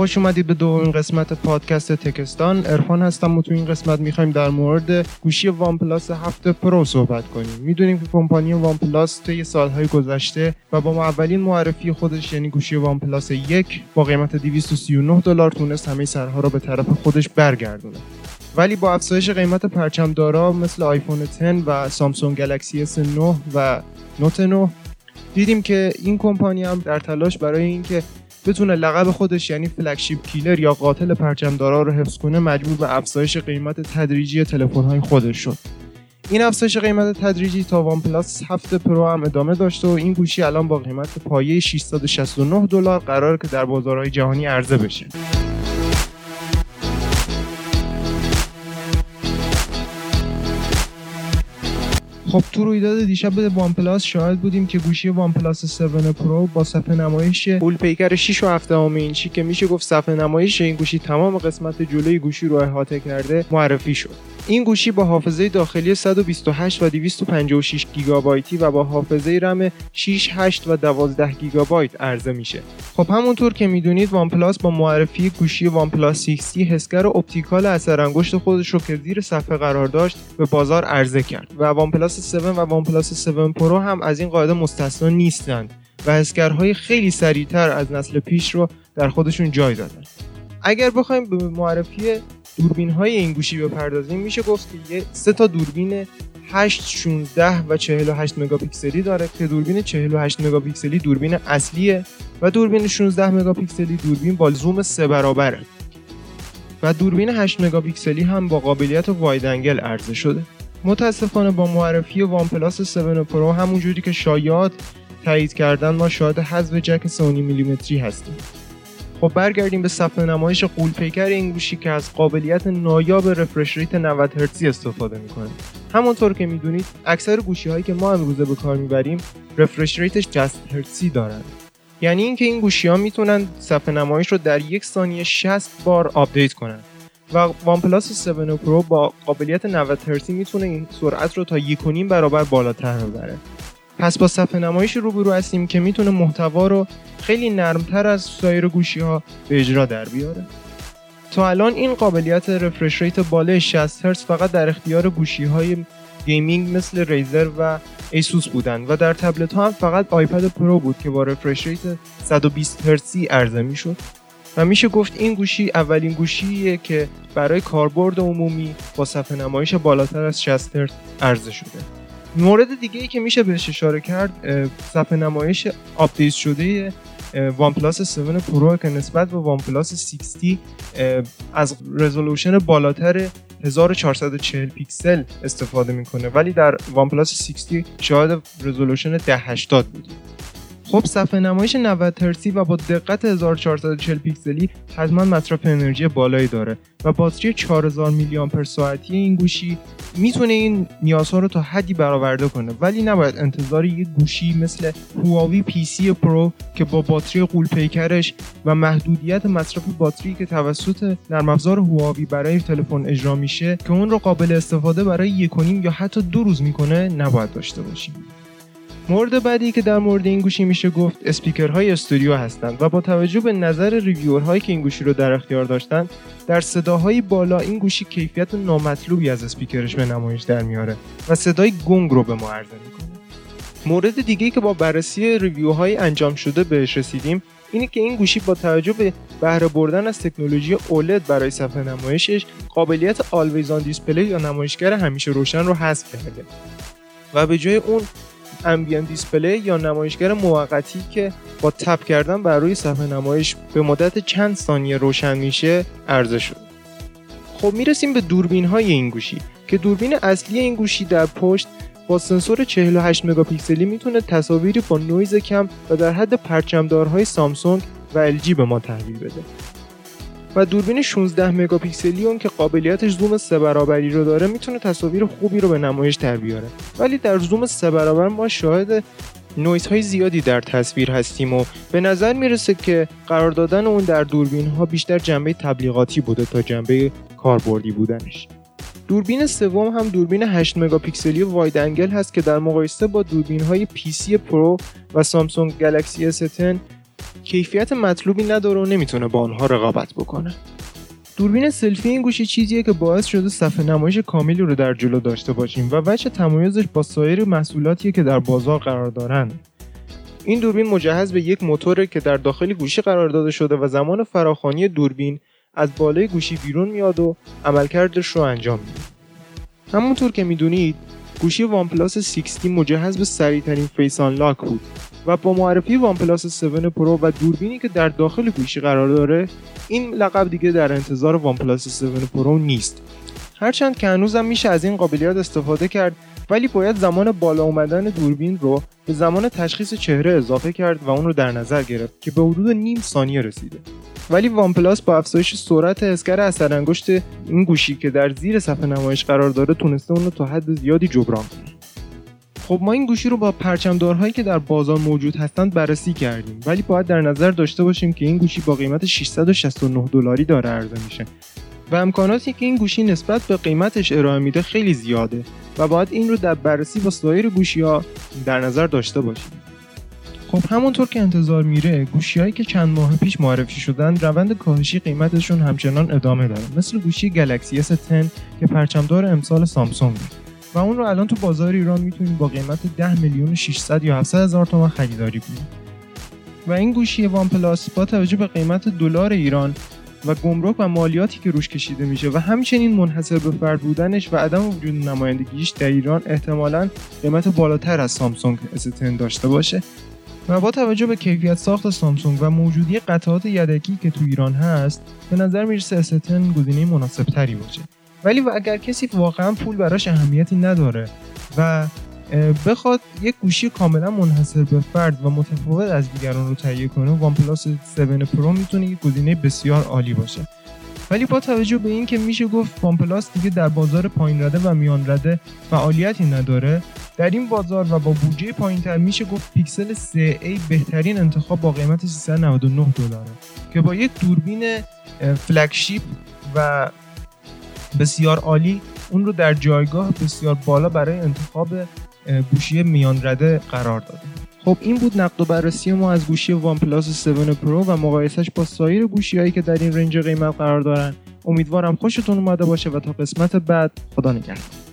خوش اومدید به دومین قسمت پادکست تکستان. عرفان هستم و تو این قسمت می‌خوایم در مورد گوشی وان پلاس 7 پرو صحبت کنیم. می‌دونیم که کمپانی وان پلاس طی سالهای گذشته و با اولین معرفی خودش یعنی گوشی وان پلاس یک با قیمت 239 دلار تونست همه سرها را به طرف خودش برگردونه. ولی با افزایش قیمت پرچمدارا مثل آیفون 10 و سامسونگ گلکسی S9 و نوت 9 دیدیم که این کمپانی هم در تلاش برای اینکه بتونه لقب خودش یعنی flagship killer یا قاتل پرچمدارا رو حفظ کنه مجبور به افزایش قیمت تدریجی تلفن‌های خودش شد. این افزایش قیمت تدریجی تا OnePlus 7 Pro هم ادامه داشته و این گوشی الان با قیمت پایه 669 دلار قراره که در بازارهای جهانی عرضه بشه. خب تو رویداد دیشب OnePlus شاهد بودیم که گوشی OnePlus 7 Pro با صفحه نمایش غول پیکر 6 و 7 اینچی که میشه گفت صفحه نمایش این گوشی تمام قسمت جلوی گوشی رو احاطه کرده معرفی شد. این گوشی با حافظه داخلی 128 و 256 گیگابایتی و با حافظه رم 6, 8 و 12 گیگابایت عرضه میشه. خب همونطور که می‌دونید OnePlus با معرفی گوشی OnePlus 6 حسگر optical اثر انگشت خودش رو که زیر صفحه قرار داشت به بازار عرضه کرد و OnePlus 7 و OnePlus 7 Pro هم از این قاعده مستثنا نیستند و حسگرهای خیلی سریعتر از نسل پیش رو در خودشون جای دادن. اگر بخوایم به معرفی دوربین های این گوشی بپردازیم میشه گفت که یه سه تا دوربین 8 16 و 48 مگاپیکسلی داره که دوربین 48 مگاپیکسلی دوربین اصلیه و دوربین 16 مگاپیکسلی دوربین با زوم سه برابره. و دوربین 8 مگاپیکسلی هم با قابلیت wide angle عرضه شده. متاسفانه با معرفی OnePlus 7 Pro همونجوری که شایعات تایید کردن ما شاهد حذف جک 3.5 میلیمتری هستیم. خب برگردیم به صفحه نمایش غول‌پیکر این گوشی که از قابلیت نایاب refresh rate 90 هرتزی استفاده می‌کنه. همونطور که می‌دونید اکثر گوشی هایی که ما امروزه به کار می‌بریم refresh rate ش 60 هرتزی دارن. یعنی اینکه این گوشی ها می‌تونن صفحه نمایش رو در یک ثانیه 60 بار آپدیت کنن. و OnePlus 7 Pro با قابلیت 90 هرتزی می‌تونه این سرعت رو تا 1.5 برابر بالاتر ببره. پس با صفحه نمایش روبرو هستیم که می‌تونه محتوا رو خیلی نرمتر از سایر گوشی ها به اجرا در بیاره. تا الان این قابلیت refresh rate بالای 60 هرتز فقط در اختیار گوشی های gaming مثل Razer و Asus بودن و در تبلت ها هم فقط iPad Pro بود که با refresh rate 120 هرتزی عرضه می‌شد. و میشه گفت این گوشی اولین گوشیه که برای کاربرد عمومی با صفحه نمایش بالاتر از 60 هرتز عرضه شده. مورد دیگه ای که میشه بهش اشاره کرد صفحه نمایش آپدیت شده OnePlus 7 Pro که نسبت به OnePlus 6T از رزولوشن بالاتر 1440 پیکسل استفاده می‌کنه. ولی در OnePlus 6T شاهد رزولوشن 1080 بودیم خب صفحه نمایش 90 هرتزی و با دقت 1440 پیکسلی حتما مصرف انرژی بالایی داره و باتری 4000 میلی آمپر ساعتی این گوشی می‌تونه این نیازها رو تا حدی برآورده کنه. ولی نباید انتظار یک گوشی مثل Huawei P30 Pro که با باتری غول‌پیکرش و محدودیت مصرف باتری که توسط نرم افزار Huawei برای تلفن اجرا میشه که اون رو قابل استفاده برای یک یا حتی دو روز می‌کنه نباید داشته باشیم. مورد بعدی که در مورد این گوشی میشه گفت اسپیکرهای stereo هستند و با توجه به نظر ریویورهایی که این گوشی رو در اختیار داشتن در صداهای بالا این گوشی کیفیت نامطلوبی از اسپیکرش به نمایش در میاره و صدای گنگ رو به ما عرضه می‌کنه. مورد دیگه که با بررسی review های انجام شده بهش رسیدیم اینه که این گوشی با توجه به بهره بردن از تکنولوژی OLED برای صفحه نمایشش قابلیت always on display یا نمایشگر همیشه روشن رو حذف کرده. و به جای اون ambient display یا نمایشگر موقتی که با tap کردن بر روی صفحه نمایش به مدت چند ثانیه روشن میشه عرضه شد. خب می‌رسیم به دوربین های این گوشی که دوربین اصلی این گوشی در پشت با سنسور 48 مگاپیکسلی می‌تونه تصاویری با نویز کم و در حد پرچمدارهای Samsung و LG به ما تحویل بده. و دوربین 16 مگاپیکسلی اون که قابلیت زوم سه برابری رو داره می‌تونه تصاویر خوبی رو به نمایش در بیاره. ولی در زوم سه برابر ما شاهد نویز های زیادی در تصویر هستیم و به نظر می‌رسه که قرار دادن اون در دوربین ها بیشتر جنبه تبلیغاتی بوده تا جنبه کاربردی بودنش. دوربین سوم هم دوربین 8 مگاپیکسلی wide angle هست که در مقایسه با دوربین های P30 Pro و Samsung Galaxy S10 کیفیت مطلوبی نداره و نمی‌تونه با آنها رقابت بکنه. دوربین سلفی این گوشی چیزیه که باعث شده صفحه نمایش کاملی رو در جلو داشته باشیم و وجه تمایزش با سایر محصولاتیه که در بازار قرار دارن. این دوربین مجهز به یک موتوره که در داخل گوشی قرار داده شده و زمان فراخوانی دوربین از بالای گوشی بیرون میاد و عملکردش رو انجام میده. همونطور که می‌دونید گوشی OnePlus 6T مجهز به سریعترین face lock بود. و با معرفی OnePlus 7 Pro و دوربینی که در داخل گوشی قرار داره این لقب دیگه در انحصار OnePlus 7 Pro نیست. هرچند که هنوزم میشه از این قابلیت استفاده کرد ولی باید زمان بالا اومدن دوربین رو به زمان تشخیص چهره اضافه کرد و اون رو در نظر گرفت که به حدود نیم ثانیه رسیده. ولی وان پلاس با افزایش سرعت اسکر اثر انگشت این گوشی که در زیر صفحه نمایش قرار داره تونسته اون رو تا حد زیادی جبران کنه. خب ما این گوشی رو با پرچمدارهایی که در بازار موجود هستند بررسی کردیم. ولی باید در نظر داشته باشیم که این گوشی با قیمت 669 دلاری داره عرضه میشه. و امکاناتی که این گوشی نسبت به قیمتش ارائه میده خیلی زیاده و باید این رو در بررسی با سایر گوشی ها در نظر داشته باشیم. خب همونطور که انتظار میره گوشیهایی که چند ماه پیش معرفی شدن روند کاهشی قیمتشون همچنان ادامه داره. مثل گوشی گلکسی S10 که پرچمدار امسال سامسونگ. و اون رو الان تو بازار ایران می‌تونید با قیمت 10 میلیون 600 یا 700 هزار تومان خریداری کنید. و این گوشی وان پلاس با توجه به قیمت دلار ایران و گمرک و مالیاتی که روش کشیده میشه و همچنین منحصر به فرد بودنش و عدم وجود نمایندگیش در ایران احتمالا قیمت بالاتر از سامسونگ S10 داشته باشه. و با توجه به کیفیت ساخت سامسونگ و موجودی قطعات یدکی که تو ایران هست به نظر می‌رسه S10 گزینه مناسب تری باشه. ولی و اگر کسی واقعا پول براش اهمیتی نداره و بخواد یک گوشی کاملا منحصر به فرد و متفاوت از دیگران رو تهیه کنه وان پلاس 7 پرو می‌تونه یک گزینه بسیار عالی باشه. ولی با توجه به اینکه میشه گفت وان پلاس دیگه در بازار پایین رده و میان رده فعالیتی نداره در این بازار و با بودجه پایینتر میشه گفت پیکسل 3A بهترین انتخاب با قیمت 399 دلاره که با یک دوربین فلگشیپ و بسیار عالی. اون رو در جایگاه بسیار بالا برای انتخاب گوشی میان رده قرار داده خب این بود نقد و بررسی ما از گوشی وان پلاس 7 پرو و مقایسش با سایر گوشی هایی که در این رنج قیمت قرار دارن. امیدوارم خوشتون اومده باشه و تا قسمت بعد خدا نگهدار.